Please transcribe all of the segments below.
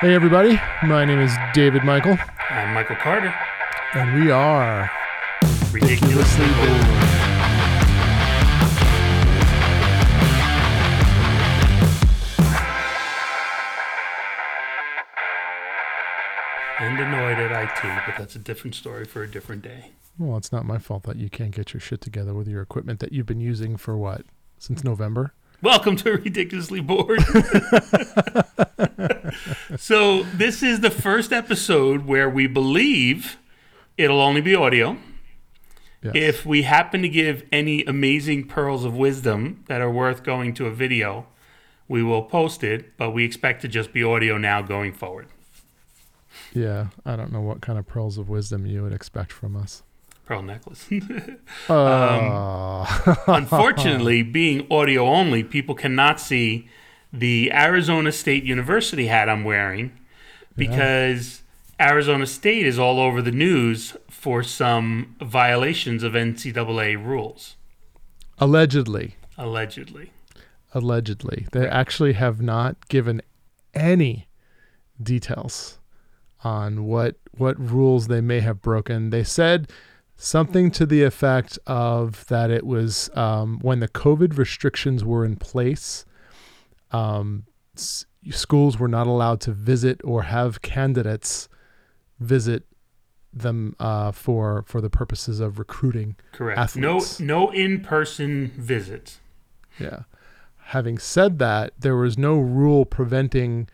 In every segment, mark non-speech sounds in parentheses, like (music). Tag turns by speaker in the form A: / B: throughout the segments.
A: Hey, everybody. My name is David Michael,
B: I'm Michael Carter.
A: and we are
B: Ridiculously bold. And annoyed at IT, but that's a different story for a different day.
A: Well, it's not my fault that you can't get your shit together with your equipment that you've been using for what? Since November?
B: Welcome to (laughs) Ridiculously Bored. (laughs) so, this is the first episode where we believe it'll only be audio.
A: Yes.
B: If we happen to give any amazing pearls of wisdom that are worth going to a video, we will post it, but we expect to just be audio now going forward.
A: Yeah, I don't know what kind of pearls of wisdom you would expect from us.
B: Pearl necklace.
A: Uh, (laughs)
B: Unfortunately, being audio only, people cannot see the Arizona State University hat I'm wearing because Arizona State is all over the news for some violations of NCAA rules,
A: allegedly,
B: allegedly.
A: allegedly, they actually have not given any details on what what rules they may have broken. They said something to the effect of that it was um, when the COVID restrictions were in place, um, s- schools were not allowed to visit or have candidates visit them uh, for for the purposes of recruiting.
B: Correct.
A: Athletes.
B: No, no in-person visits.
A: Yeah. Having said that, there was no rule preventing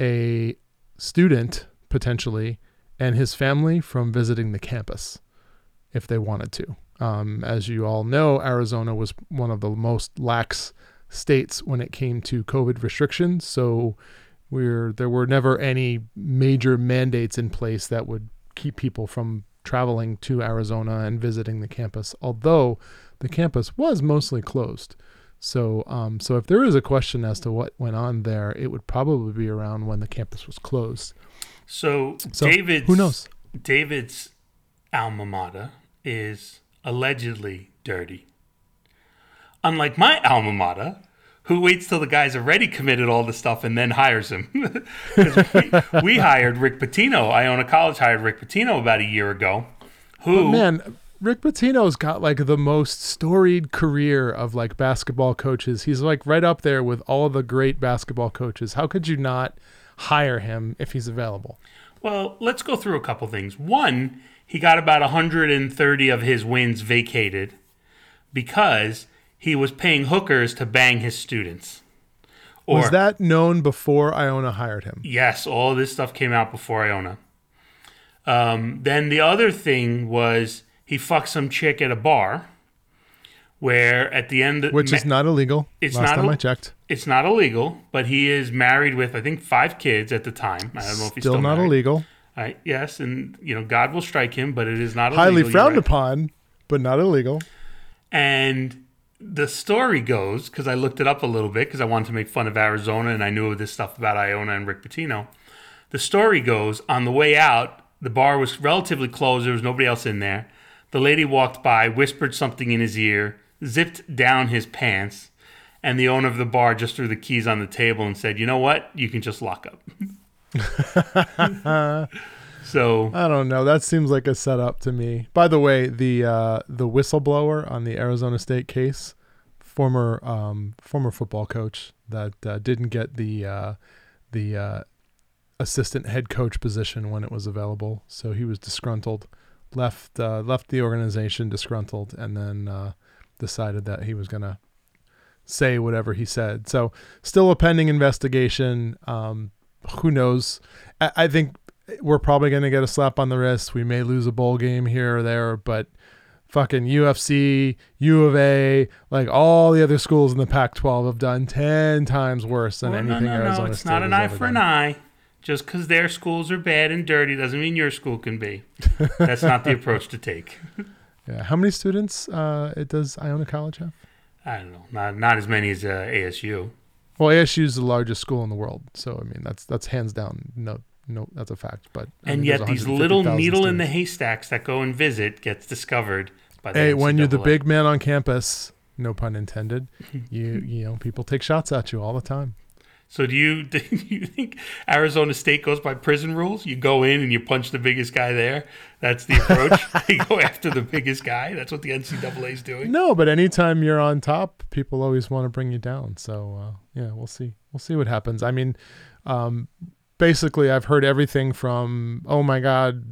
A: a student potentially and his family from visiting the campus if they wanted to. Um, as you all know, Arizona was one of the most lax states when it came to COVID restrictions. So we're there were never any major mandates in place that would keep people from traveling to Arizona and visiting the campus. Although the campus was mostly closed. So, um, so if there is a question as to what went on there, it would probably be around when the campus was closed.
B: So,
A: So
B: David's
A: who knows?
B: David's alma mater is allegedly dirty. Unlike my alma mater, who waits till the guy's already committed all the stuff and then hires him. (laughs) we, we hired Rick Pitino. Iona College hired Rick Pitino about a year ago. Who
A: But man, Rick Pitino's got like the most storied career of like basketball coaches. He's like right up there with all the great basketball coaches. How could you not hire him if he's available?
B: Well, let's go through a couple things. One, he got about 130 of his wins vacated because he was paying hookers to bang his students. Or,
A: Was that known before Iona hired him?
B: Yes, all this stuff came out before Iona. Um, then the other thing was he fucked some chick at a bar where at the end
A: Which is not illegal.
B: It's
A: Last
B: not
A: time
B: Ill-
A: I checked.
B: it's not illegal, but he is married with I think five kids at the time. I don't know if he's
A: Still,
B: still,
A: not
B: married.
A: illegal.
B: I, yes, and you know God will strike him, but it is not
A: Highly
B: illegal. you're
A: frowned
B: right.
A: upon, but not illegal.
B: And the story goes because I looked it up a little bit because I wanted to make fun of Arizona and I knew of this stuff about Iona and Rick Pitino. The story goes on the way out, the bar was relatively closed. There was nobody else in there. The lady walked by, whispered something in his ear, zipped down his pants, and the owner of the bar just threw the keys on the table and said, "You know what? You can just lock up." (laughs) (laughs) so
A: I don't know. That seems like a setup to me. By the way, the uh, the whistleblower on the Arizona State case, former um, former football coach that uh, didn't get the uh, the uh, assistant head coach position when it was available, so he was disgruntled, left uh, left the organization disgruntled, and then uh, decided that he was gonna say whatever he said. So still a pending investigation. Um, who knows? I, I think we're probably going to get a slap on the wrist. We may lose a bowl game here or there, but fucking USC, U of A, like all the other schools in the Pac-12 have done 10 times worse than
B: Well, no,
A: anything
B: no, no,
A: Arizona
B: it's
A: State
B: not an eye for an eye. Just because their schools are bad and dirty doesn't mean your school can be. That's not the (laughs) approach to take.
A: Yeah. How many students uh, it does Iona College have?
B: I don't know. Not not as many as uh, ASU.
A: Well, ASU is the largest school in the world, so I mean that's that's hands down no no that's a fact. But I
B: And
A: mean,
B: yet these little
A: 150,000
B: needle in the haystacks that go and visit gets discovered by the
A: Hey, when you're the big man on campus, no pun intended, (laughs) you you know people take shots at you all the time.
B: So do you (laughs) do you think Arizona State goes by prison rules? You go in and you punch the biggest guy there. That's the approach. (laughs) they go after the biggest guy. That's what the NCAA is doing.
A: No, but anytime you're on top, people always want to bring you down. So uh, yeah, we'll see. We'll see what happens. I mean, um, basically, I've heard everything from "Oh my God,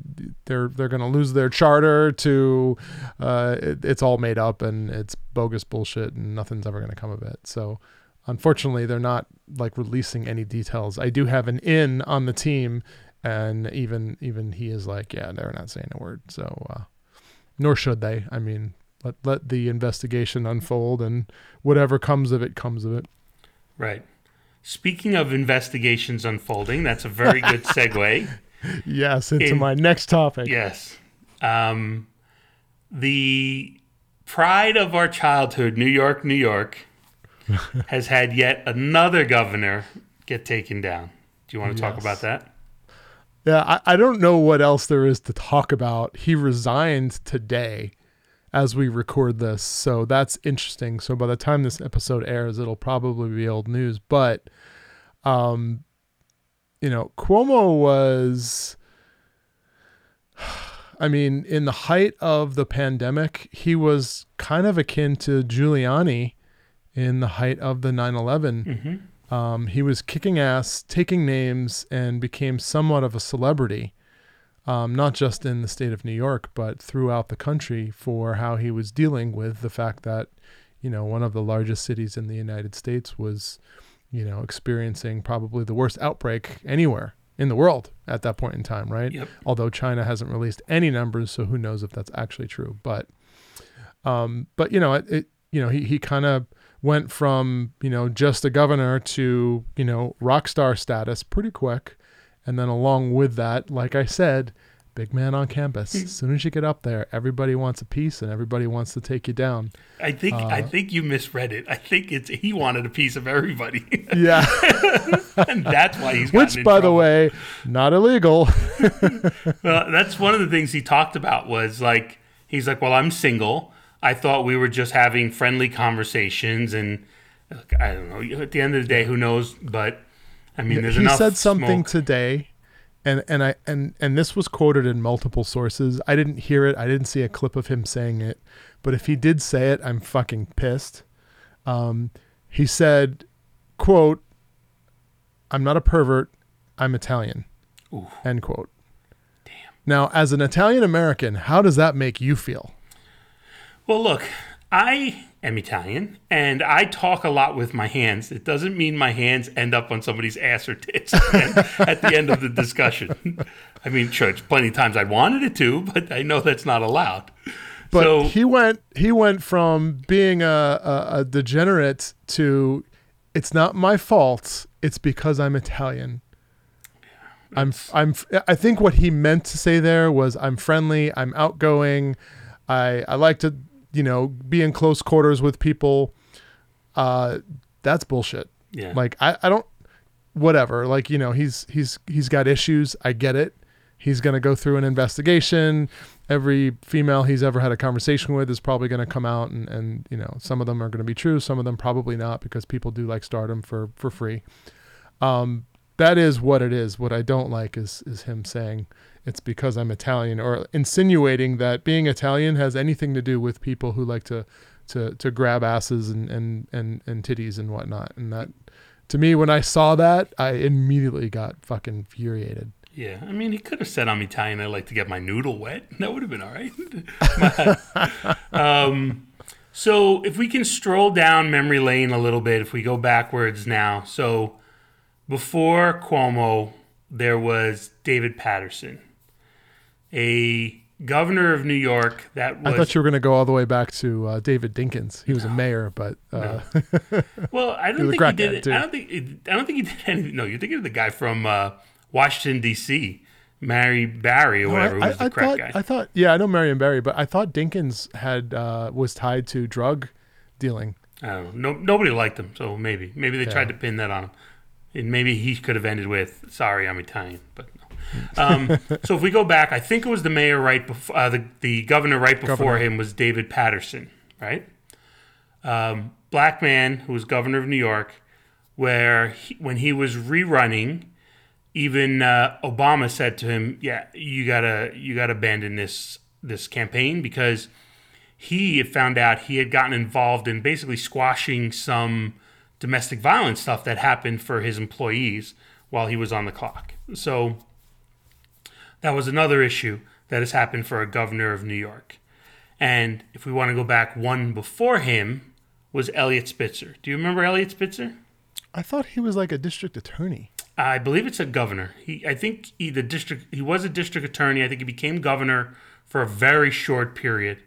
A: they're they're going to lose their charter" to uh, it, "It's all made up and it's bogus bullshit and nothing's ever going to come of it." So unfortunately, they're not like releasing any details. I do have an in on the team, and even even he is like, "Yeah, they're not saying a word." So uh, nor should they. I mean, let let the investigation unfold, and whatever comes of it comes of it.
B: Right. Speaking of investigations unfolding, that's a very good segue. (laughs)
A: yes, into In, my next topic.
B: Yes. Um, the pride of our childhood, New York, New York, (laughs) has had yet another governor get taken down. Do you want to yes. talk about that?
A: Yeah, I, I don't know what else there is to talk about. He resigned today as we record this. So that's interesting. So by the time this episode airs, it'll probably be old news. But, um, you know, Cuomo was, (sighs) I mean, in the height of the pandemic, he was kind of akin to Giuliani in the height of the 9 11. Mm-hmm. Um, he was kicking ass, taking names, and became somewhat of a celebrity um, not just in the state of New York, but throughout the country for how he was dealing with the fact that, you know, one of the largest cities in the United States was, you know, experiencing probably the worst outbreak anywhere in the world at that point in time, right? Yep. Although China hasn't released any numbers, so who knows if that's actually true. But, um, but you know, it, it you know, he he kind of went from you know just a governor to you know rock star status pretty quick and then along with that, like I said, big man on campus. Hmm. As soon as you get up there, everybody wants a piece and everybody wants to take you down.
B: I think uh, I think you misread it. I think it's he wanted a piece of everybody. (laughs)
A: Yeah.
B: and that's why he's
A: Which by trouble. the way, not illegal. (laughs)
B: well, that's one of the things he talked about was like he's like, "Well, I'm single. I thought we were just having friendly conversations and I don't know. At the end of the day, who knows, but I mean, there's enough. he
A: said something
B: smoke.
A: today, and and I and and this was quoted in multiple sources. I didn't hear it. I didn't see a clip of him saying it, but if he did say it, I'm fucking pissed. Um, he said, "quote I'm not a pervert. I'm Italian." Ooh. End quote. Damn. Now, as an Italian American, how does that make you feel?
B: Well, look, I am Italian and I talk a lot with my hands. It doesn't mean my hands end up on somebody's ass or tits at the end (laughs) of the discussion. I mean, sure, plenty of times I wanted it to, but I know that's not allowed.
A: But so, he went he went from being a, a, a degenerate to it's not my fault. It's because I'm Italian. I'm I'm I think what he meant to say there was I'm friendly, I'm outgoing, I I like to you know, be in close quarters with people, uh, that's bullshit. Yeah. Like I, I don't whatever. Like, you know, he's he's he's got issues. I get it. He's gonna go through an investigation. Every female he's ever had a conversation with is probably gonna come out and, and you know, some of them are gonna be true, some of them probably not because people do like stardom for for free. Um, that is what it is. What I don't like is is him saying, it's because I'm Italian, or insinuating that being Italian has anything to do with people who like to to to grab asses and and and, and titties and whatnot. And that, to me, when I saw that, I immediately got fucking infuriated.
B: Yeah, I mean, he could have said I'm Italian. I like to get my noodle wet. (laughs) That would have been all right. (laughs) um, so if we can stroll down memory lane a little bit, if we go backwards now, so before Cuomo, there was David Paterson a governor of New York that was.
A: I thought you were going to go all the way back to uh, David Dinkins. He was no, a mayor, but uh,
B: no. (laughs) well, I don't think he did. It, I don't think. I don't think he did anything. No, you're thinking of the guy from uh, Washington D.C. Mary Barry or whatever
A: no, I,
B: was the
A: I
B: crack
A: thought,
B: guy.
A: I thought, yeah, I know Marion Barry, but I thought Dinkins had uh, was tied to drug dealing.
B: I don't know. No, nobody liked him, so maybe maybe they yeah. tried to pin that on him, and maybe he could have ended with "Sorry, I'm Italian," but um, so if we go back, I think it was the mayor right before uh, the the governor right before governor. him was David Paterson, right? Um, black man who was governor of New York where he, when he was rerunning, even uh, Obama said to him, "Yeah, you gotta you gotta abandon this this campaign because." He had found out he had gotten involved in basically squashing some domestic violence stuff that happened for his employees while he was on the clock. So that was another issue that has happened for a governor of New York. And if we want to go back one before him was Eliot Spitzer. Do you remember Eliot Spitzer?
A: I thought he was like a district attorney.
B: I believe it's a governor. He, I think he the district. He was a district attorney. I think he became governor for a very short period,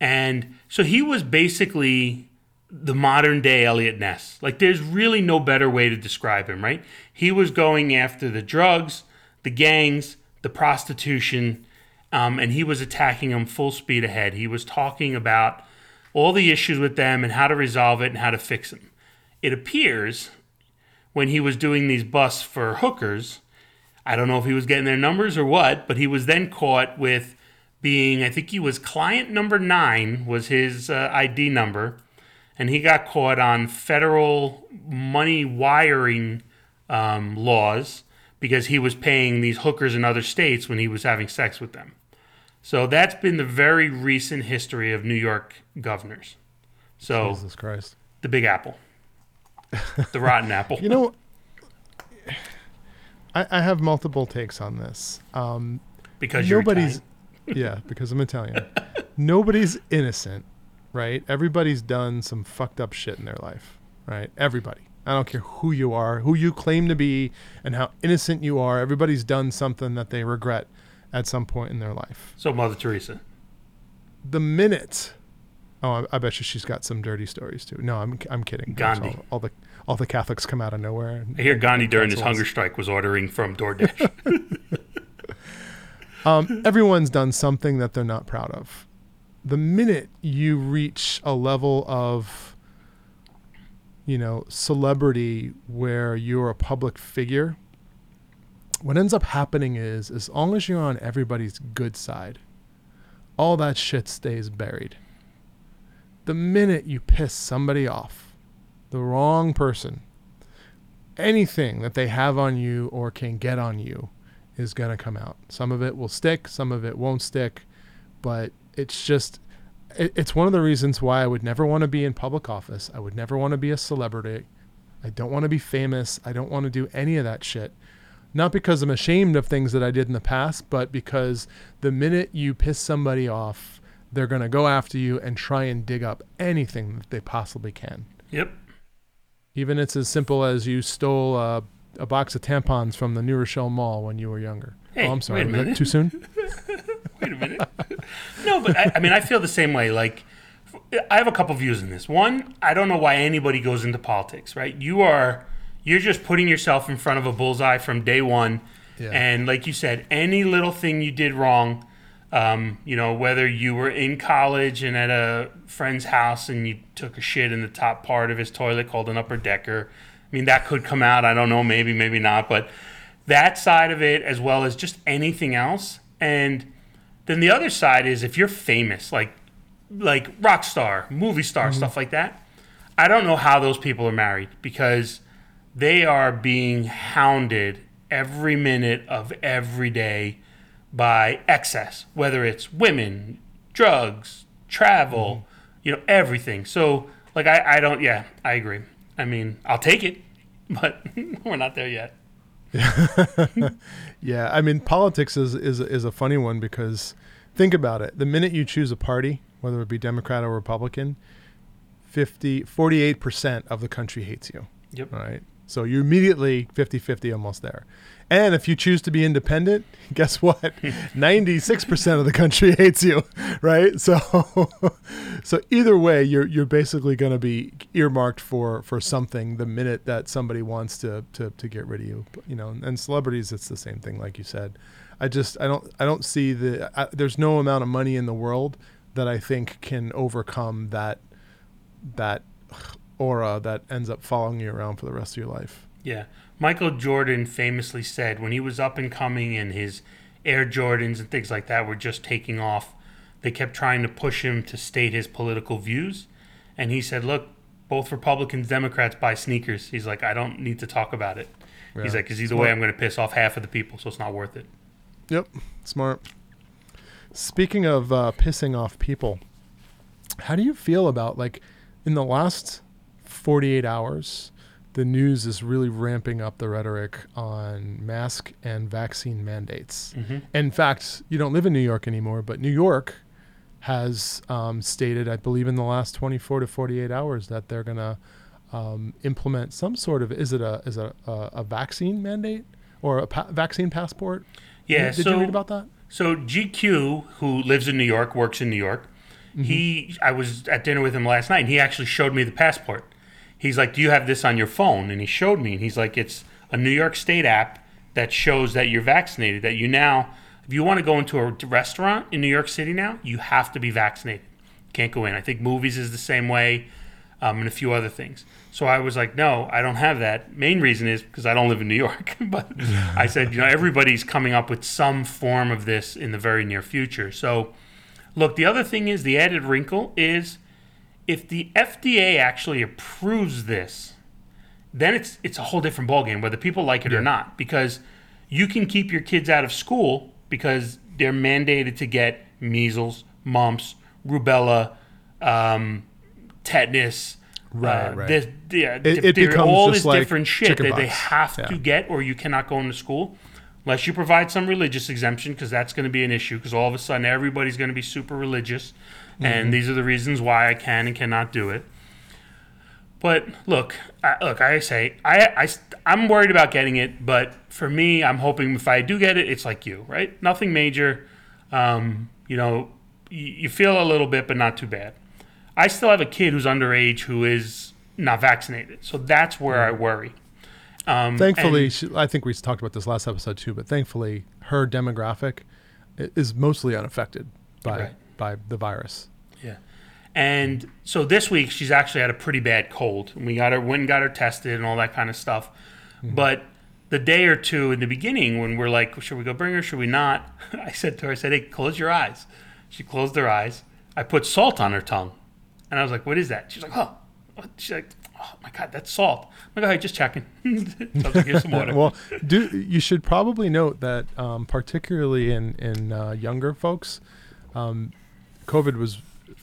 B: and so he was basically the modern day Eliot Ness. Like, there's really no better way to describe him, right? He was going after the drugs, the gangs, the prostitution, um, and he was attacking them full speed ahead. He was talking about all the issues with them and how to resolve it and how to fix them. It appears when he was doing these busts for hookers, I don't know if he was getting their numbers or what, but he was then caught with being, I think he was client number nine was his uh, ID number and he got caught on federal money wiring um, laws because he was paying these hookers in other states when he was having sex with them. So that's been the very recent history of New York governors. So
A: Jesus Christ.
B: the Big Apple, the rotten (laughs) apple.
A: You know, I, I have multiple takes on this. Um,
B: because you're
A: nobody's, (laughs) yeah, because I'm Italian. nobody's innocent, right? Everybody's done some fucked up shit in their life, right? Everybody. I don't care who you are, who you claim to be, and how innocent you are. Everybody's done something that they regret at some point in their life.
B: So Mother Teresa.
A: The minute, oh, I, I bet you she's got some dirty stories too. No, I'm I'm kidding.
B: Gandhi.
A: All, all the all the Catholics come out of nowhere. and-
B: I hear Gandhi during his hunger strike was ordering from DoorDash. (laughs) (laughs)
A: Um, everyone's done something that they're not proud of. The minute you reach a level of, you know, celebrity where you're a public figure, what ends up happening is, as long as you're on everybody's good side, all that shit stays buried. The minute you piss somebody off, the wrong person, anything that they have on you or can get on you is going to come out. Some of it will stick, some of it won't stick, but it's just it, it's one of the reasons why I would never want to be in public office. I would never want to be a celebrity. I don't want to be famous. I don't want to do any of that shit. Not because I'm ashamed of things that I did in the past, but because the minute you piss somebody off, they're going to go after you and try and dig up anything that they possibly can.
B: yep.
A: Even it's as simple as you stole a, a box of tampons from the New Rochelle Mall when you were younger.
B: Hey,
A: oh, I'm sorry.
B: wait a
A: Was that
B: minute.
A: too soon? (laughs)
B: Wait a minute. no, but I, I mean, I feel the same way. Like, I have a couple views in this. One, I don't know why anybody goes into politics, right? You are, you're just putting yourself in front of a bullseye from day one.
A: Yeah.
B: And like you said, any little thing you did wrong, um, you know, whether you were in college and at a friend's house and you took a shit in the top part of his toilet called an upper decker. I mean, that could come out. I don't know, maybe, maybe not. But that side of it, as well as just anything else. And then the other side is if you're famous, like like rock star, movie star, mm-hmm. stuff like that. I don't know how those people are married because they are being hounded every minute of every day by excess, whether it's women, drugs, travel, mm-hmm. you know, everything. So, like, I, I don't, yeah, I agree. I mean, I'll take it, (laughs) but we're not there yet. (laughs)
A: Yeah, I mean, politics is, is is a funny one because think about it. The minute you choose a party, whether it be Democrat or Republican, 50, 48% of the country hates you.
B: Yep.
A: All right. So you're immediately 50-50 almost there. And if you choose to be independent, (laughs) guess what? (laughs) 96% of the country (laughs) hates you, right? So so either way, you're you're basically going to be earmarked for for something the minute that somebody wants to to to get rid of you, you know. And celebrities it's the same thing like you said. I just I don't I don't see the I, there's no amount of money in the world that I think can overcome that that aura that ends up following you around for the rest of your life.
B: Yeah. Michael Jordan famously said when he was up and coming and his Air Jordans and things like that were just taking off, they kept trying to push him to state his political views. And he said, Look, both Republicans, Democrats buy sneakers. He's like, I don't need to talk about it. He's
A: Yeah.
B: like, because either way, I'm going to piss off half of the people, so it's not worth it.
A: Yep, smart. Speaking of uh, pissing off people, how do you feel about like in the last 48 hours, the news is really ramping up the rhetoric on mask and vaccine mandates.
B: Mhm.
A: In fact, you don't live in New York anymore, but New York has um, stated, I believe, in the last 24 to 48 hours that they're going to um, implement some sort of is it a is it a, a, a vaccine mandate or a pa- vaccine passport?
B: Yeah,
A: Did
B: so
A: you read about that?
B: So GQ, who lives in New York, works in New York. He, I was at dinner with him last night, and he actually showed me the passport. He's like, "Do you have this on your phone?" And he showed me, and he's like, "It's a New York State app that shows that you're vaccinated. That you now, if you want to go into a restaurant in New York City now, you have to be vaccinated. Can't go in. I think movies is the same way, um, and a few other things." So I was like, "No, I don't have that." Main reason is because I don't live in New York. (laughs) but (laughs) I said, you know, everybody's coming up with some form of this in the very near future. So. Look, the other thing is the added wrinkle is if the FDA actually approves this, then it's it's a whole different ballgame whether people like it
A: Yeah.
B: or not. Because you can keep your kids out of school because they're mandated to get measles, mumps, rubella, um, tetanus.
A: Right,
B: uh,
A: right.
B: This, yeah,
A: It- it becomes
B: all this
A: like
B: different shit that they
A: chickenpox.
B: have to get, or you cannot go into school unless you provide some religious exemption, because that's going to be an issue. Because all of a sudden, everybody's going to be super religious,
A: Mm-hmm.
B: and these are the reasons why I can and cannot do it. But look, I, look, I say I, I I'm worried about getting it, but for me, I'm hoping if I do get it, it's like you, right? Nothing major. Um, you know, you, you feel a little bit, but not too bad. I still have a kid who's underage who is not vaccinated, so that's where I worry. Um,
A: Thankfully,
B: and-
A: she, I think we talked about this last episode too, but thankfully, her demographic is mostly unaffected by
B: Right.
A: By the virus.
B: Yeah. And so this week she's actually had a pretty bad cold. We got her went and got her tested and all that kind of stuff. But the day or two in the beginning when we're like, should we go bring her? Should we not? (laughs) I said to her, I said, hey, close your eyes. She closed her eyes. I put salt on her tongue. And I was like, what is that? She's like, oh. She's like, oh my God, that's salt. I'm like, all right, just checking. (laughs) so like, here's some (laughs) water.
A: well, do you should probably note that um, particularly in in uh, younger folks, um, COVID was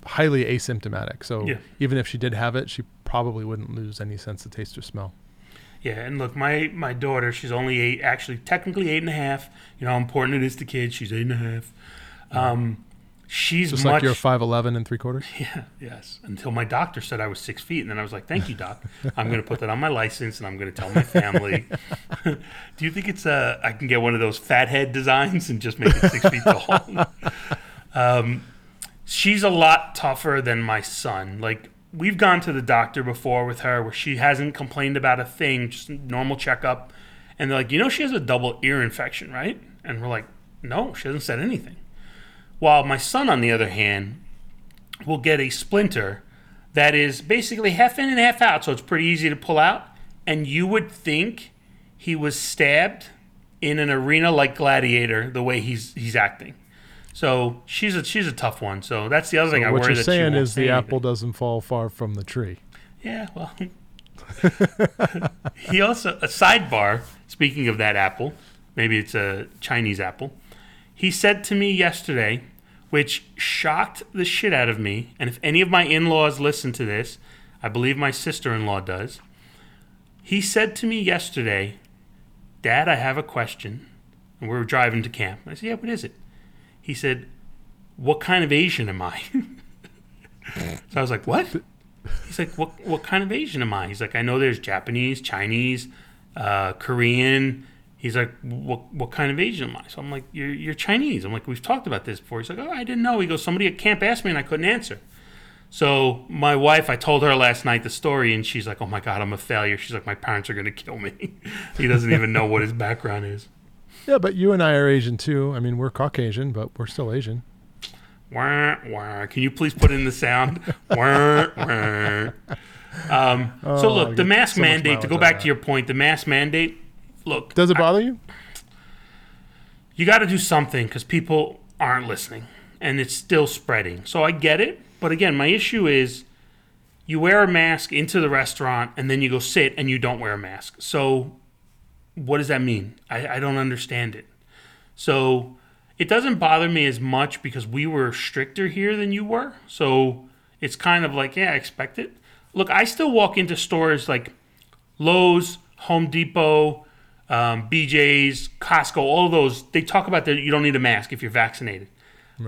A: highly asymptomatic. So
B: Yeah.
A: even if she did have it, she probably wouldn't lose any sense of taste or smell.
B: Yeah, and look, my my daughter, she's only eight, actually technically eight and a half. You know how important it is to kids. She's eight and a half. Um, she's
A: Just
B: much.
A: like you're five eleven and three quarters. (laughs)
B: yeah, yes. Until my doctor said I was six feet, and then I was like, "Thank you, doc. I'm going to put that on my license, and I'm going to tell my family." (laughs) (laughs) Do you think it's uh, I can get one of those fat head designs and just make it six feet tall? um, she's a lot tougher than my son. Like we've gone to the doctor before with her, where she hasn't complained about a thing, just normal checkup, and they're like, "You know, she has a double ear infection, right?" And we're like, "No, she hasn't said anything." While my son, on the other hand, will get a splinter that is basically half in and half out, so it's pretty easy to pull out. And you would think he was stabbed in an arena like Gladiator, the way he's he's acting. So she's a she's a tough one. So that's the other thing I
A: what
B: worry
A: you're
B: that she
A: saying is the
B: anything.
A: apple doesn't fall far from the tree.
B: Yeah, well. (laughs) he also a sidebar. Speaking of that apple, maybe it's a Chinese apple. He said to me yesterday, which shocked the shit out of me. And if any of my in-laws listen to this, I believe my sister-in-law does. He said to me yesterday, "Dad, I have a question." And we were driving to camp. I said, "Yeah, what is it?" He said, "What kind of Asian am I?" (laughs) so I was like, "What?" He's like, "What what kind of Asian am I?" He's like, "I know there's Japanese, Chinese, uh, Korean." He's like, "What what kind of Asian am I?" So I'm like, "You're you're Chinese." I'm like, "We've talked about this before." He's like, "Oh, I didn't know." He goes, "Somebody at camp asked me and I couldn't answer." So my wife, I told her last night the story, and she's like, "Oh my god, I'm a failure." She's like, "My parents are gonna kill me." (laughs) he doesn't even know what his background is.
A: Yeah, but you and I are Asian too. I mean, we're Caucasian, but we're still Asian.
B: Wah, wah. Can you please put in the sound? (laughs) Wah, wah. Um, so
A: Oh, I
B: look, the mask
A: so
B: mandate. To go back
A: of
B: to your point, the mask mandate. Look,
A: Does it bother you?
B: you got to do something because people aren't listening, and it's still spreading. So I get it, but again, my issue is, you wear a mask into the restaurant and then you go sit and you don't wear a mask. So, what does that mean? I, I don't understand it. So, it doesn't bother me as much because we were stricter here than you were. So, it's kind of like, yeah, I expect it. Look, I still walk into stores like Lowe's, Home Depot, um, BJ's, Costco, all those. They talk about that you don't need a mask if you're vaccinated.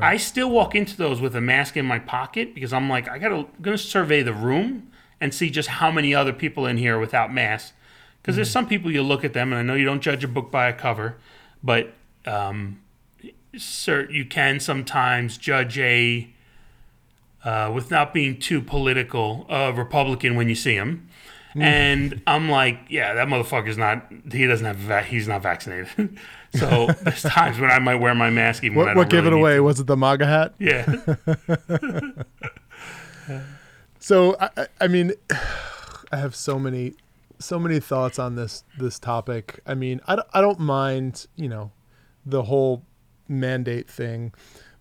B: I still walk into those with a mask in my pocket because I'm like, I gotta I'm gonna survey the room and see just how many other people in here without masks. Because there's some people you look at them, and I know you don't judge a book by a cover, but um, sir, you can sometimes judge a uh, without being too political, a Republican when you see him. And I'm like, yeah, that motherfucker's not. He doesn't have. Va- he's not vaccinated. (laughs) so there's times when I might wear my mask even
A: What, what gave
B: really
A: it away? Was it the MAGA hat?
B: Yeah. (laughs) (laughs)
A: So I- I mean, (sighs) I have so many, so many thoughts on this this topic. I mean, I, I don't mind, you know, the whole mandate thing.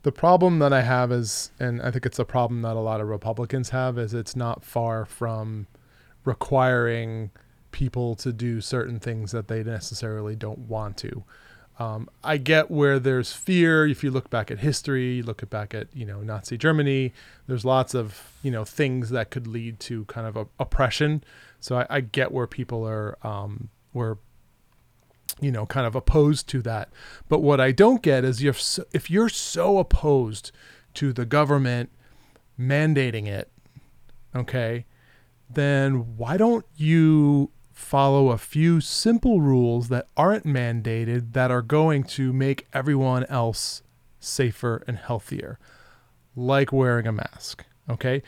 A: The problem that I have is, and I think it's a problem that a lot of Republicans have, is it's not far from requiring people to do certain things that they necessarily don't want to. Um, I get where there's fear. If you look back at history, you look back at you know Nazi Germany. There's lots of you know things that could lead to kind of a, oppression. So I, I get where people are um, were you know kind of opposed to that. But what I don't get is if so, if you're so opposed to the government mandating it, okay, then why don't you follow a few simple rules that aren't mandated that are going to make everyone else safer and healthier, like wearing a mask. Okay?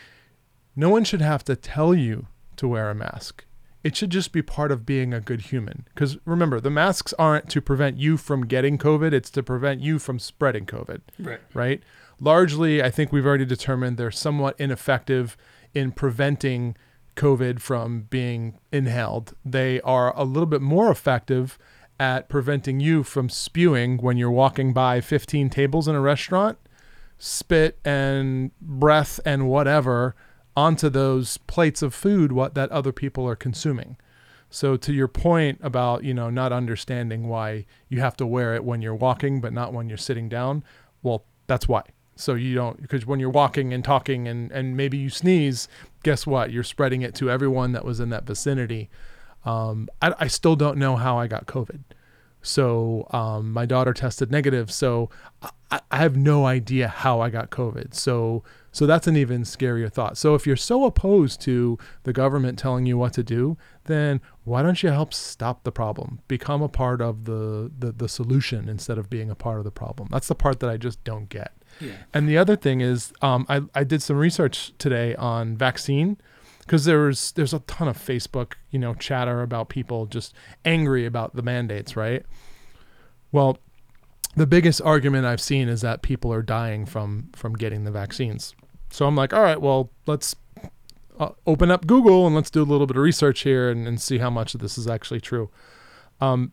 A: No one should have to tell you to wear a mask. It should just be part of being a good human. Because remember, the masks aren't to prevent you from getting COVID, it's to prevent you from spreading COVID
B: right.
A: right? Largely, I think we've already determined they're somewhat ineffective in preventing COVID from being inhaled. They are a little bit more effective at preventing you from spewing when you're walking by 15 tables in a restaurant, spit and breath and whatever onto those plates of food what that other people are consuming. So to your point about, you know, not understanding why you have to wear it when you're walking but not when you're sitting down, well, that's why. So you don't because when you're walking and talking and and maybe you sneeze, guess what? You're spreading it to everyone that was in that vicinity. Um, I, I still don't know how I got COVID. So um, my daughter tested negative. So I, I have no idea how I got COVID. So so that's an even scarier thought. So if you're so opposed to the government telling you what to do, then why don't you help stop the problem? Become a part of the the, the solution instead of being a part of the problem. That's the part that I just don't get. And the other thing is, um, I, I did some research today on vaccine because there's there's a ton of Facebook you know chatter about people just angry about the mandates, right? Well, the biggest argument I've seen is that people are dying from from getting the vaccines. So I'm like, all right, well, let's uh, open up Google and let's do a little bit of research here and, and see how much of this is actually true. Um,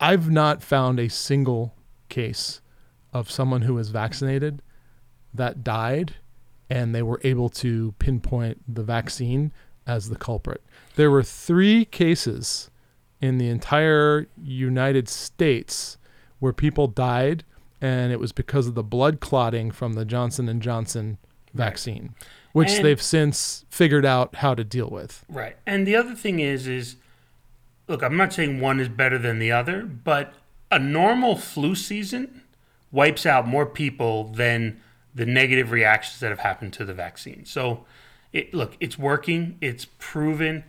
A: I've not found a single case of someone who was vaccinated that died and they were able to pinpoint the vaccine as the culprit. There were three cases in the entire United States where people died and it was because of the blood clotting from the Johnson and Johnson vaccine, which
B: And-
A: they've since figured out how to deal with.
B: Right. And the other thing is, is look, I'm not saying one is better than the other, but a normal flu season wipes out more people than the negative reactions that have happened to the vaccine. So, it look, it's working. It's proven.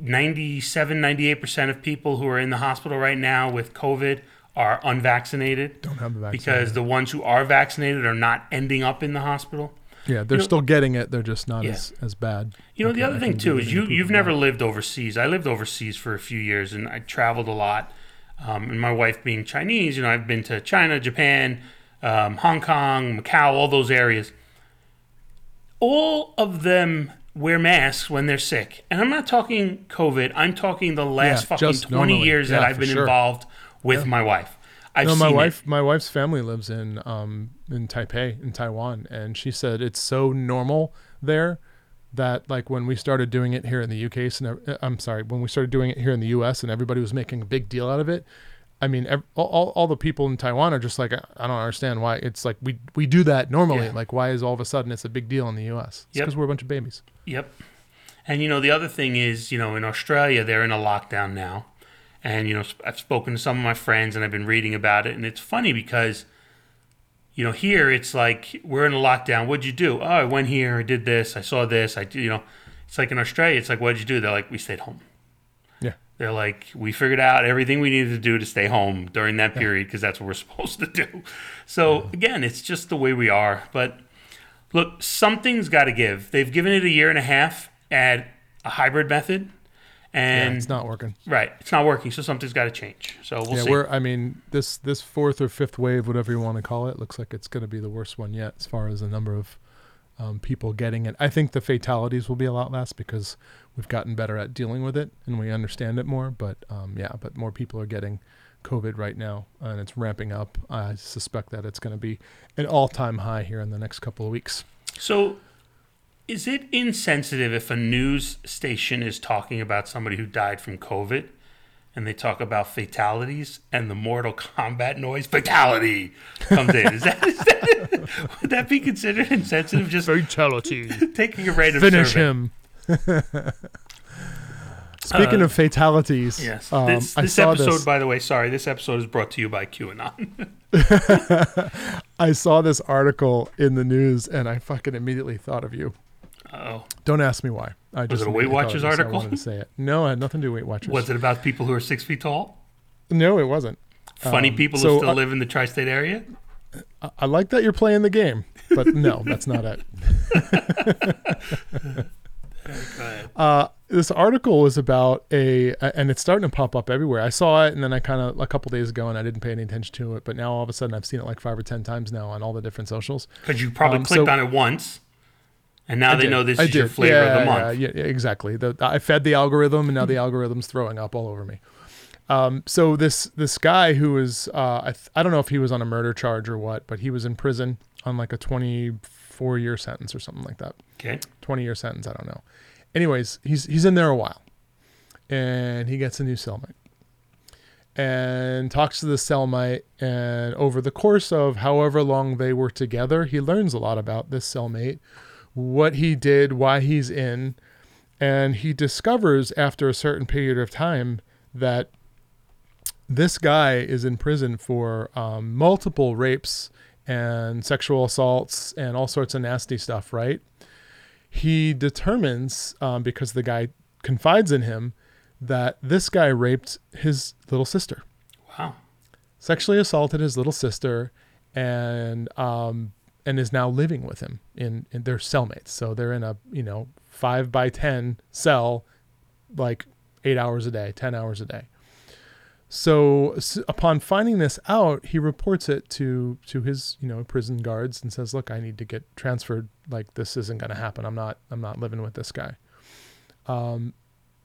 B: 97, 98% of people who are in the hospital right now with COVID are unvaccinated
A: Don't have the vaccine.
B: because the ones who are vaccinated are not ending up in the hospital.
A: yeah, they're
B: you know-
A: still getting it. They're just not
B: Yeah.
A: as, as bad.
B: You know, the other thing too is
A: you
B: you've never lived overseas. I lived overseas for a few years and I traveled a lot. Um, and my wife being Chinese, you know, I've been to China, Japan, um, Hong Kong, Macau, all those areas. All of them wear masks when they're sick, and I'm not talking COVID. I'm talking the last
A: Yeah,
B: fucking 20
A: normally.
B: years that I've been
A: sure.
B: involved with my wife. I've
A: no,
B: seen
A: my
B: it.
A: wife, my wife's family lives in um in Taipei, in Taiwan, and she said it's so normal there that like when we started doing it here in the UK, so uh, uh, I'm sorry, when we started doing it here in the US, and everybody was making a big deal out of it. I mean, all, all, the people in Taiwan are just like, I don't understand why it's like we we do that normally.
B: Yeah.
A: Like, why is all of a sudden it's a big deal in the US? It's
B: Yep.
A: because we're a bunch of babies.
B: Yep. And you know the other thing is, you know, in Australia they're in a lockdown now, and you know I've spoken to some of my friends and I've been reading about it, and it's funny because, you know, here it's like we're in a lockdown. What'd you do? Oh, I went here. I did this. I saw this. I, you know, it's like in Australia. It's like what'd you do? They're like we stayed home.
A: Yeah.
B: They're like we figured out everything we needed to do to stay home during that period because that's what we're (laughs) supposed to do. So again, it's just the way we are, but. Look, something's got to give. They've given it a year and a half at a hybrid method,
A: Yeah,
B: and
A: it's not working.
B: right, it's not working. So something's got to change. So we'll
A: yeah,
B: see.
A: we're. I mean, this this fourth or fifth wave, whatever you want to call it, looks like it's going to be the worst one yet as far as the number of um, people getting it. I think the fatalities will be a lot less because we've gotten better at dealing with it and we understand it more. But um, yeah, but more people are getting COVID right now and it's ramping up. I suspect that it's going to be an all time high here in the next couple of weeks.
B: So, is it insensitive if a news station is talking about somebody who died from COVID, and they talk about fatalities, and the Mortal Kombat noise "fatality" comes in? Is that, is that would that be considered insensitive? Just
A: Fatality. (laughs)
B: taking a random
A: Finish
B: survey?
A: him. (laughs) Speaking
B: Uh,
A: of fatalities,
B: Yes.
A: um,
B: this
A: I
B: this
A: saw
B: episode,
A: this.
B: by the way, sorry, this episode is brought to you by QAnon. (laughs)
A: I saw this article in the news and I fucking immediately thought of you.
B: Oh,
A: Don't ask me why. I just
B: it a Weight Watchers
A: of you, so
B: article?
A: I wanted to say it. No, it had nothing to do with Weight Watchers.
B: was it about people who are six feet tall?
A: No, it wasn't.
B: Funny
A: Um,
B: people
A: so,
B: who still
A: uh,
B: live in the tri-state area?
A: I, I like that you're playing the game, but (laughs) no, that's not it. Uh, this article was about a, and it's starting to pop up everywhere. I saw it, and then I kind of a couple days ago, and I didn't pay any attention to it. But now all of a sudden, I've seen it like five or ten times now on all the different socials.
B: Because you probably
A: Um,
B: clicked
A: so-
B: on it once, and now
A: I
B: they
A: did.
B: know this
A: I
B: is your flavor
A: yeah,
B: of the month.
A: Yeah, yeah, exactly. The, I fed the algorithm, and now the algorithm's throwing up all over me. Um, so this this guy who was uh, I, th- I don't know if he was on a murder charge or what, but he was in prison on like a 24 year sentence or something like that.
B: Okay.
A: 20 year sentence, I don't know. Anyways, he's he's in there a while, and he gets a new cellmate, and talks to the cellmate, and over the course of however long they were together, he learns a lot about this cellmate, what he did, why he's in, and he discovers after a certain period of time that this guy is in prison for um, multiple rapes and sexual assaults and all sorts of nasty stuff, right? He determines, um, because the guy confides in him, that this guy raped his little sister,
B: Wow.
A: sexually assaulted his little sister, and um, and is now living with him in, in their cellmates. So they're in a you know five by ten cell, like eight hours a day, ten hours a day. So s- upon finding this out, he reports it to to his you know prison guards and says, "Look, I need to get transferred. Like this isn't going to happen. I'm not I'm not living with this guy." Um,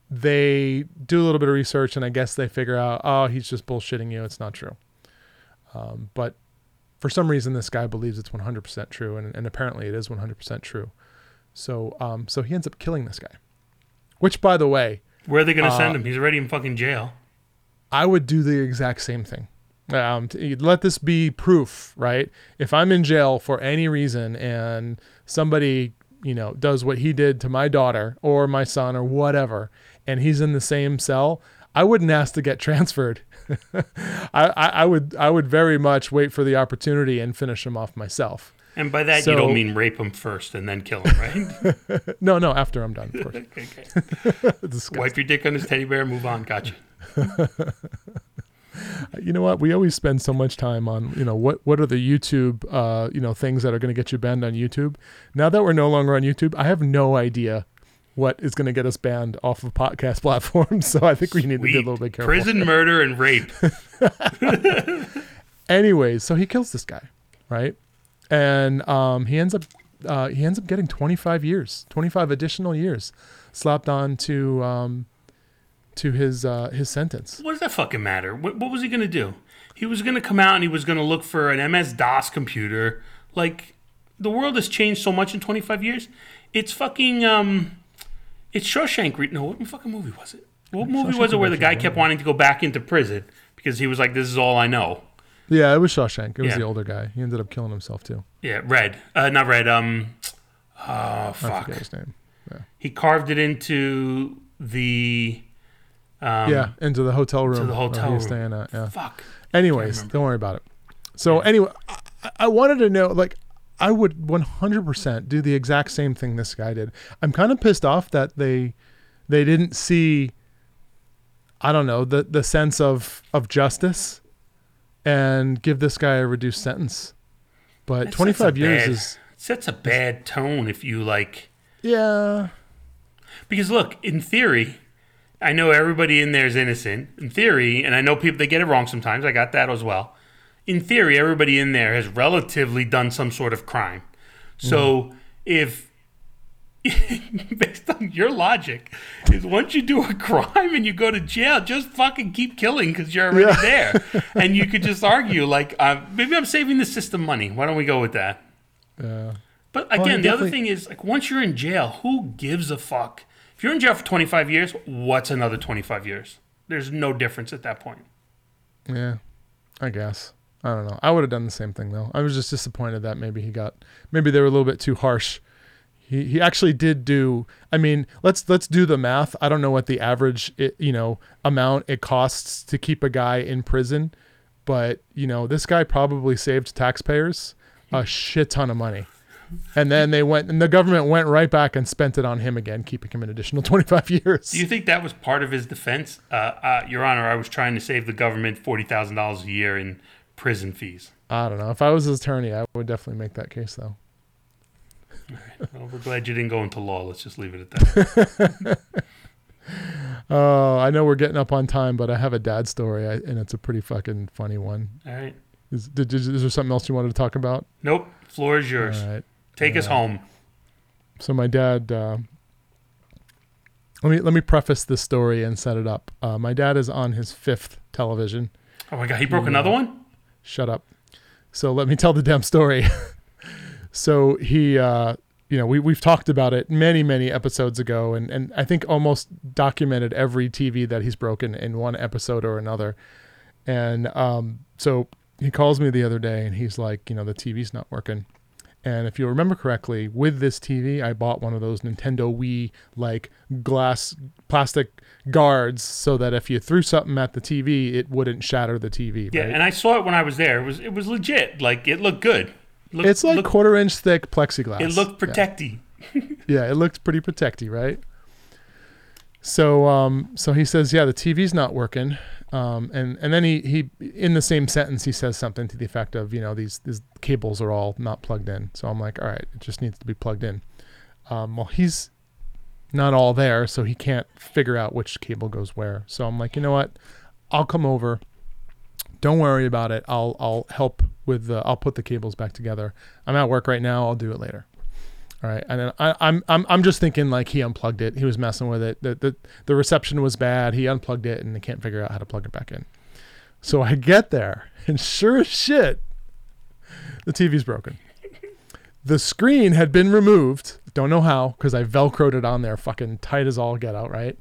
A: they do a little bit of research and I guess they figure out, oh, he's just bullshitting you. It's not true. Um, but for some reason, this guy believes it's 100% true, and, and apparently it is 100% true. So um, so he ends up killing this guy. Which, by the way,
B: Where are they going to
A: Uh,
B: send him? He's already in fucking jail.
A: I would do the exact same thing. Um, to, let this be proof, right? If I'm in jail for any reason and somebody, you know, does what he did to my daughter or my son or whatever, and he's in the same cell, I wouldn't ask to get (laughs) transferred. (laughs) I, I, would I would very much wait for the opportunity and finish him off myself.
B: And by that, you don't mean rape him first and then kill him, right? (laughs)
A: No, no, after I'm done, of course. (laughs)
B: okay, okay. Wipe your dick on his teddy bear, move on. Gotcha.
A: you know what we always spend so much time on you know what what are the youtube uh you know things that are going to get you banned on youtube now that we're no longer on youtube i have no idea what is going to get us banned off of podcast (laughs) platforms so i think we need to be a little bit careful
B: Prison murder and rape. (laughs) (laughs)
A: anyways so he kills this guy right and um he ends up uh he ends up getting 25 years 25 additional years slapped on to um to his uh his sentence
B: What does that fucking matter? What, what was he going to do? He was going to come out and he was going to look for an MS DOS computer. Like, the world has changed so much in 25 years. It's fucking um, it's Shawshank. Re- no, what fucking movie was it? What movie
A: Shawshank
B: was it where the guy
A: Redemption,
B: kept wanting to go back into prison because he was like, "This is all I know."
A: Yeah, it was Shawshank. It was
B: Yeah.
A: the older guy. He ended up killing himself too.
B: Yeah, Red. Uh, not Red. Um, oh
A: I
B: fuck.
A: forget his name.
B: He carved it into the. Um,
A: yeah, into the hotel room.
B: the
A: where
B: hotel
A: he was
B: room.
A: staying at. Yeah.
B: Fuck.
A: Anyways, don't worry about it. So anyway, I, I wanted to know, like, I would 100% do the exact same thing this guy did. I'm kind of pissed off that they they didn't see, I don't know, the the sense of of justice, and give this guy a reduced sentence. But
B: That
A: 25 years
B: bad-
A: is
B: sets a bad tone if you like.
A: yeah,
B: Because look, in theory, I know everybody in there is innocent. In theory, and I know people they get it wrong sometimes. I got that as well. In theory, everybody in there has relatively done some sort of crime. So if (laughs) based on your logic, is once you do a crime and you go to jail, just fucking keep killing because you're already there, (laughs) and you could just argue like, uh, maybe I'm saving the system money. Why don't we go with that?
A: yeah.
B: But again, the other
A: definitely-
B: thing is like once you're in jail, who gives a fuck? If you're in jail for 25 years, what's another 25 years? There's no difference at that point.
A: Yeah, I guess. I don't know. I would have done the same thing though. I was just disappointed that maybe he got maybe they were a little bit too harsh. He he actually did do. I mean, let's let's do the math. I don't know what the average it, you know amount it costs to keep a guy in prison, but you know this guy probably saved taxpayers a shit ton of money. And then they went, and the government went right back and spent it on him again, keeping him an additional (laughs) 25 years.
B: Do you think that was part of his defense? Uh, uh, Your Honor, I was trying to save the government $40,000 a year in prison fees.
A: I don't know. If I was his attorney, I would definitely make that case, though. All right.
B: Well, we're glad you didn't go into law. Let's just leave it at that. (laughs)
A: Oh, I know we're getting up on time, but I have a dad story, I, and it's a pretty fucking funny one.
B: All right.
A: Is, did, is, there something else you wanted to talk about?
B: Nope. Floor is yours.
A: All right.
B: Take us home.
A: So my dad. Uh, let me let me preface this story and set it up. Uh, my dad is on his fifth television.
B: Oh my God, he broke another one?
A: Shut up. So let me tell the damn story. (laughs) so he, uh, you know, we we've talked about it many many episodes ago, and and I think almost documented every TV that he's broken in one episode or another. And um, so he calls me the other day, and he's like, you know, the TV's not working. And if you remember correctly, with this TV, I bought one of those Nintendo Wii like glass plastic guards so that if you threw something at the TV, it wouldn't shatter the TV.
B: Yeah,
A: right?
B: and I saw it when I was there. It was it was legit. Like it looked good. Looked,
A: It's like
B: looked,
A: quarter inch thick plexiglass.
B: it looked
A: Yeah.
B: protecty. (laughs)
A: Yeah, it looked pretty protecty, right? So, um, so he says, yeah, the TV's not working. Um, and, and then he, he, in the same sentence, he says something to the effect of, you know, these, these cables are all not plugged in. So I'm like, all right, it just needs to be plugged in. Um, well, he's not all there, so he can't figure out which cable goes where. So I'm like, you know what? I'll come over. Don't worry about it. I'll, I'll help with the, I'll put the cables back together. I'm at work right now. I'll do it later. All right, and I, I'm I'm I'm just thinking like he unplugged it. He was messing with it. The, the the reception was bad. He unplugged it and he can't figure out how to plug it back in. So I get there, and sure as shit, the TV's broken. The screen had been removed. Don't know how because I velcroed it on there, fucking tight as all get out. Right.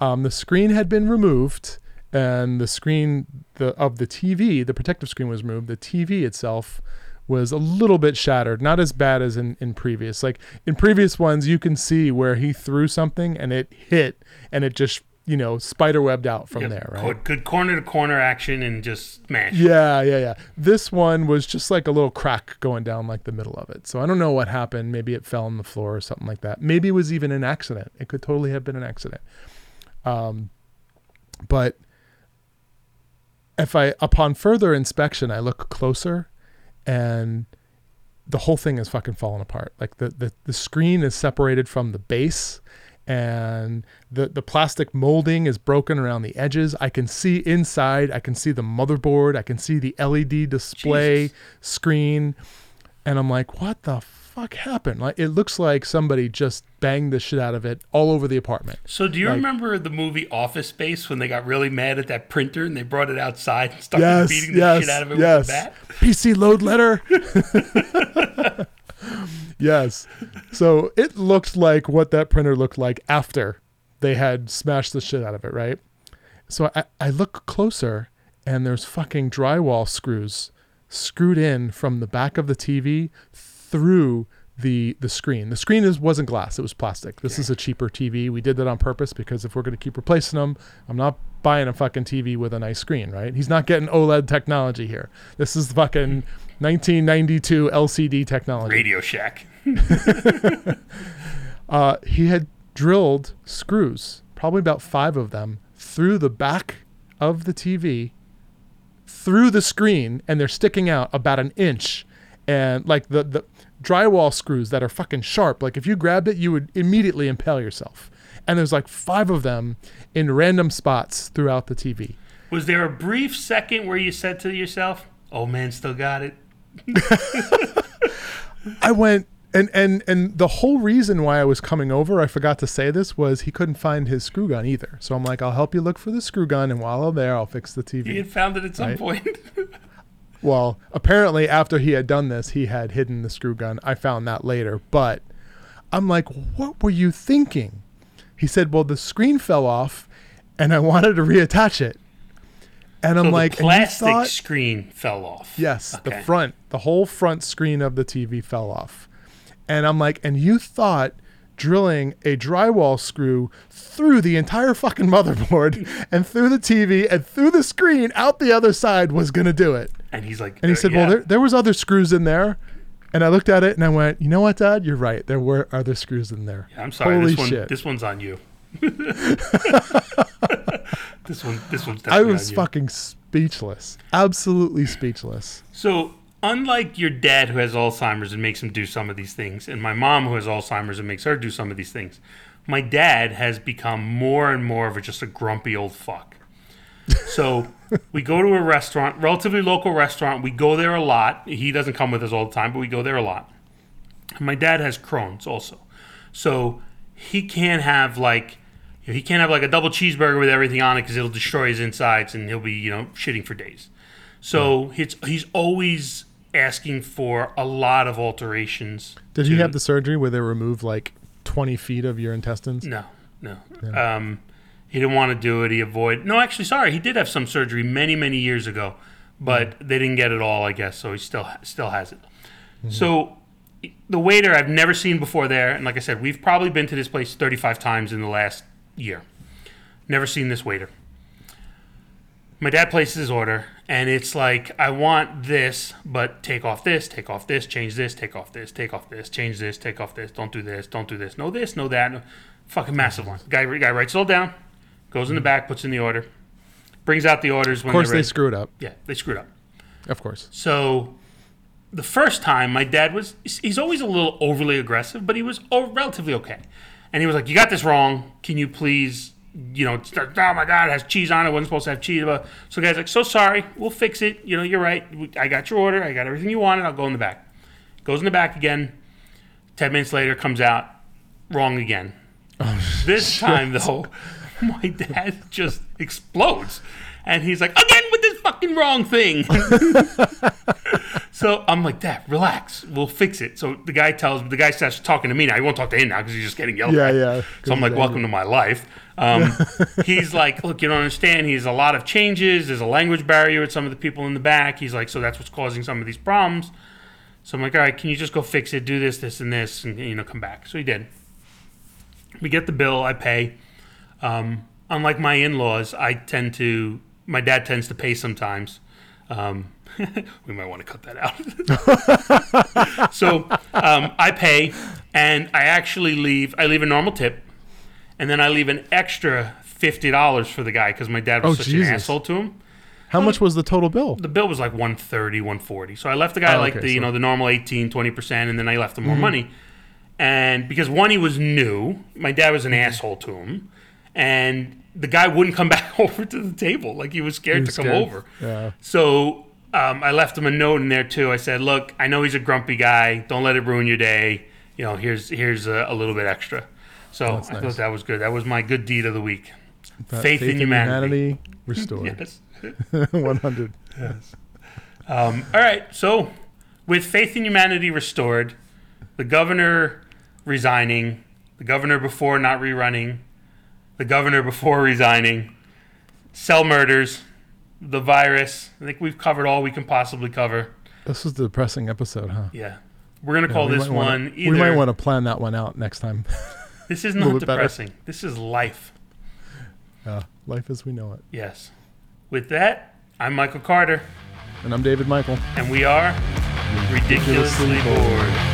A: Um, the screen had been removed, and the screen the of the TV, the protective screen was removed. The TV itself was a little bit shattered, not as bad as in, in previous. Like in previous ones, you can see where he threw something and it hit and it just, you know, spider webbed out from
B: Yeah,
A: there, right?
B: Good, good corner to corner action and just smash.
A: Yeah, yeah, yeah. This one was just like a little crack going down like the middle of it. So I don't know what happened. Maybe it fell on the floor or something like that. Maybe it was even an accident. It could totally have been an accident. Um, but if I, upon further inspection, I look closer and the whole thing is fucking falling apart. Like the, the, the screen is separated from the base and the, the plastic molding is broken around the edges. I can see inside, I can see the motherboard, I can see the LED display
B: Jesus.
A: screen. And I'm like, what the fuck happened? Like it looks like somebody just banged the shit out of it all over the apartment.
B: So do you
A: Like-
B: remember the movie Office Space when they got really mad at that printer and they brought it outside and started
A: Yes,
B: beating the
A: yes,
B: shit out of it
A: yes.
B: with a bat?
A: PC load letter. (laughs) (laughs) (laughs) yes. So it looked like what that printer looked like after they had smashed the shit out of it, right? So I, I look closer and there's fucking drywall screws screwed in from the back of the TV through the the screen. The screen is wasn't glass; it was plastic. This is a cheaper TV. We did that on purpose because if we're going to keep replacing them, I'm not buying a fucking TV with a nice screen, right? He's not getting OLED technology here. This is fucking 1992 LCD technology.
B: Radio Shack. (laughs)
A: Uh, he had drilled screws, probably about five of them, through the back of the TV, through the screen, and they're sticking out about an inch. And like the the drywall screws that are fucking sharp, like if you grabbed it, you would immediately impale yourself. And there's like five of them in random spots throughout the TV.
B: Was there a brief second where you said to yourself, "Oh man, still got it"? (laughs)
A: I went and and and the whole reason why I was coming over, I forgot to say this, was he couldn't find his screw gun either. So I'm like, I'll help you look for the screw gun, and while I'm there, I'll fix the TV.
B: He had found it at some
A: Right.
B: point. (laughs)
A: Well, apparently after he had done this, he had hidden the screw gun. I found that later, but I'm like, what were you thinking? He said, well, the screen fell off, and I wanted to reattach it. And I'm
B: so
A: like,
B: the plastic
A: thought-
B: screen fell off.
A: Yes, the front, the whole front screen of the TV fell off. And I'm like, and you thought drilling a drywall screw through the entire fucking motherboard (laughs) and through the TV and through the screen out the other side was going to do it.
B: And he's like,
A: And he
B: uh,
A: said,
B: yeah.
A: well, there, there was other screws in there. And I looked at it and I went, you know what, Dad? You're right. There were other screws in there.
B: Yeah, I'm sorry.
A: Holy
B: this one,
A: shit.
B: this one's on you. (laughs) this one, this one's
A: I was
B: on
A: fucking speechless. Absolutely speechless.
B: So, unlike your dad who has Alzheimer's and makes him do some of these things, and my mom who has Alzheimer's and makes her do some of these things, my dad has become more and more of a, just a grumpy old fuck. So, we go to a restaurant, relatively local restaurant. We go there a lot. He doesn't come with us all the time, but we go there a lot. My dad has Crohn's also. So, he can't have like he can't have like a double cheeseburger with everything on it because it'll destroy his insides and he'll be you know shitting for days. So he's he's always asking for a lot of alterations.
A: Did you
B: to-
A: have the surgery where they removed like 20 feet of your intestines?
B: No, no. Um, he didn't want to do it. He avoided. No, actually, sorry. He did have some surgery many, many years ago, but mm. they didn't get it all, I guess. So he still still has it. Mm-hmm. So the waiter I've never seen before there, and like I said, we've probably been to this place 35 times in the last year. Never seen this waiter. My dad places his order, and it's like, I want this, but take off this, take off this, change this, take off this, take off this, change this, take off this, don't do this, don't do this, no this, no that. No. Fucking massive one. Guy, guy writes it all down, goes in the back, puts in the order, brings out the orders when
A: Of course, they screwed up.
B: yeah, they screwed up.
A: Of course.
B: So the first time, my dad was, he's always a little overly aggressive, but he was relatively okay. And he was like, You got this wrong. Can you please, you know, start, oh my God, it has cheese on it. wasn't supposed to have cheese. But So the guy's like, So sorry. We'll fix it. You know, you're right. I got your order. I got everything you wanted. I'll go in the back. Goes in the back again. 10 minutes later, comes out wrong again. Oh, (laughs) this time, though, (laughs) my dad just explodes. And he's like, again with this fucking wrong thing. (laughs) so I'm like, Dad, relax. We'll fix it. So the guy tells the guy starts talking to me now. He won't talk to him now because he's just getting yelled
A: Yeah,
B: at.
A: yeah.
B: So I'm like,
A: Good
B: welcome to my life. Um, (laughs) he's like, look, you don't understand. He's a lot of changes. There's a language barrier with some of the people in the back. He's like, so that's what's causing some of these problems. So I'm like, all right, can you just go fix it? Do this, this, and this, and you know, come back. So he did. We get the bill. I pay. Um, unlike my in-laws, I tend to. My dad tends to pay sometimes. Um, (laughs) we might want to cut that out. (laughs) so um, I pay, and I actually leave. I leave a normal tip, and then I leave an extra fifty dollars for the guy because my dad was
A: Oh,
B: such
A: Jesus.
B: an asshole to him.
A: How much was the total bill?
B: The bill was like 130, 140. So I left the guy
A: Oh,
B: like
A: okay,
B: the you
A: so- Mm-hmm.
B: know the normal 18, 20 percent, and then I left him more money. And because one, he was new, my dad was an
A: Mm-hmm.
B: asshole to him, and the guy wouldn't come (laughs) back over to the table. Like he was scared
A: He
B: to come
A: scared.
B: over.
A: Yeah.
B: So um, I left him a note in there too. I said, "Look, I know he's a grumpy guy. Don't let it ruin your day. You know, here's here's a, a little bit extra." So
A: That's
B: I
A: nice.
B: thought that was good. That was my good deed of the week.
A: That
B: Faith in humanity. (laughs)
A: restored.
B: Yes. (laughs)
A: 100.
B: Um, all right. So, with faith in humanity restored, the governor resigning, the governor before not rerunning, the governor before resigning, cell murders, the virus. I think we've covered all we can possibly cover.
A: This was the depressing episode, huh?
B: Yeah. We're going to call this
A: might wanna-
B: one either.
A: We might want to plan that one out next time. (laughs)
B: this is not
A: bit better.
B: depressing. This is life.
A: uh, life as we know it.
B: Yes. With that, I'm Michael Carter,
A: And I'm David Michael.
B: and we are ridiculously
A: Ridiculously
B: bored.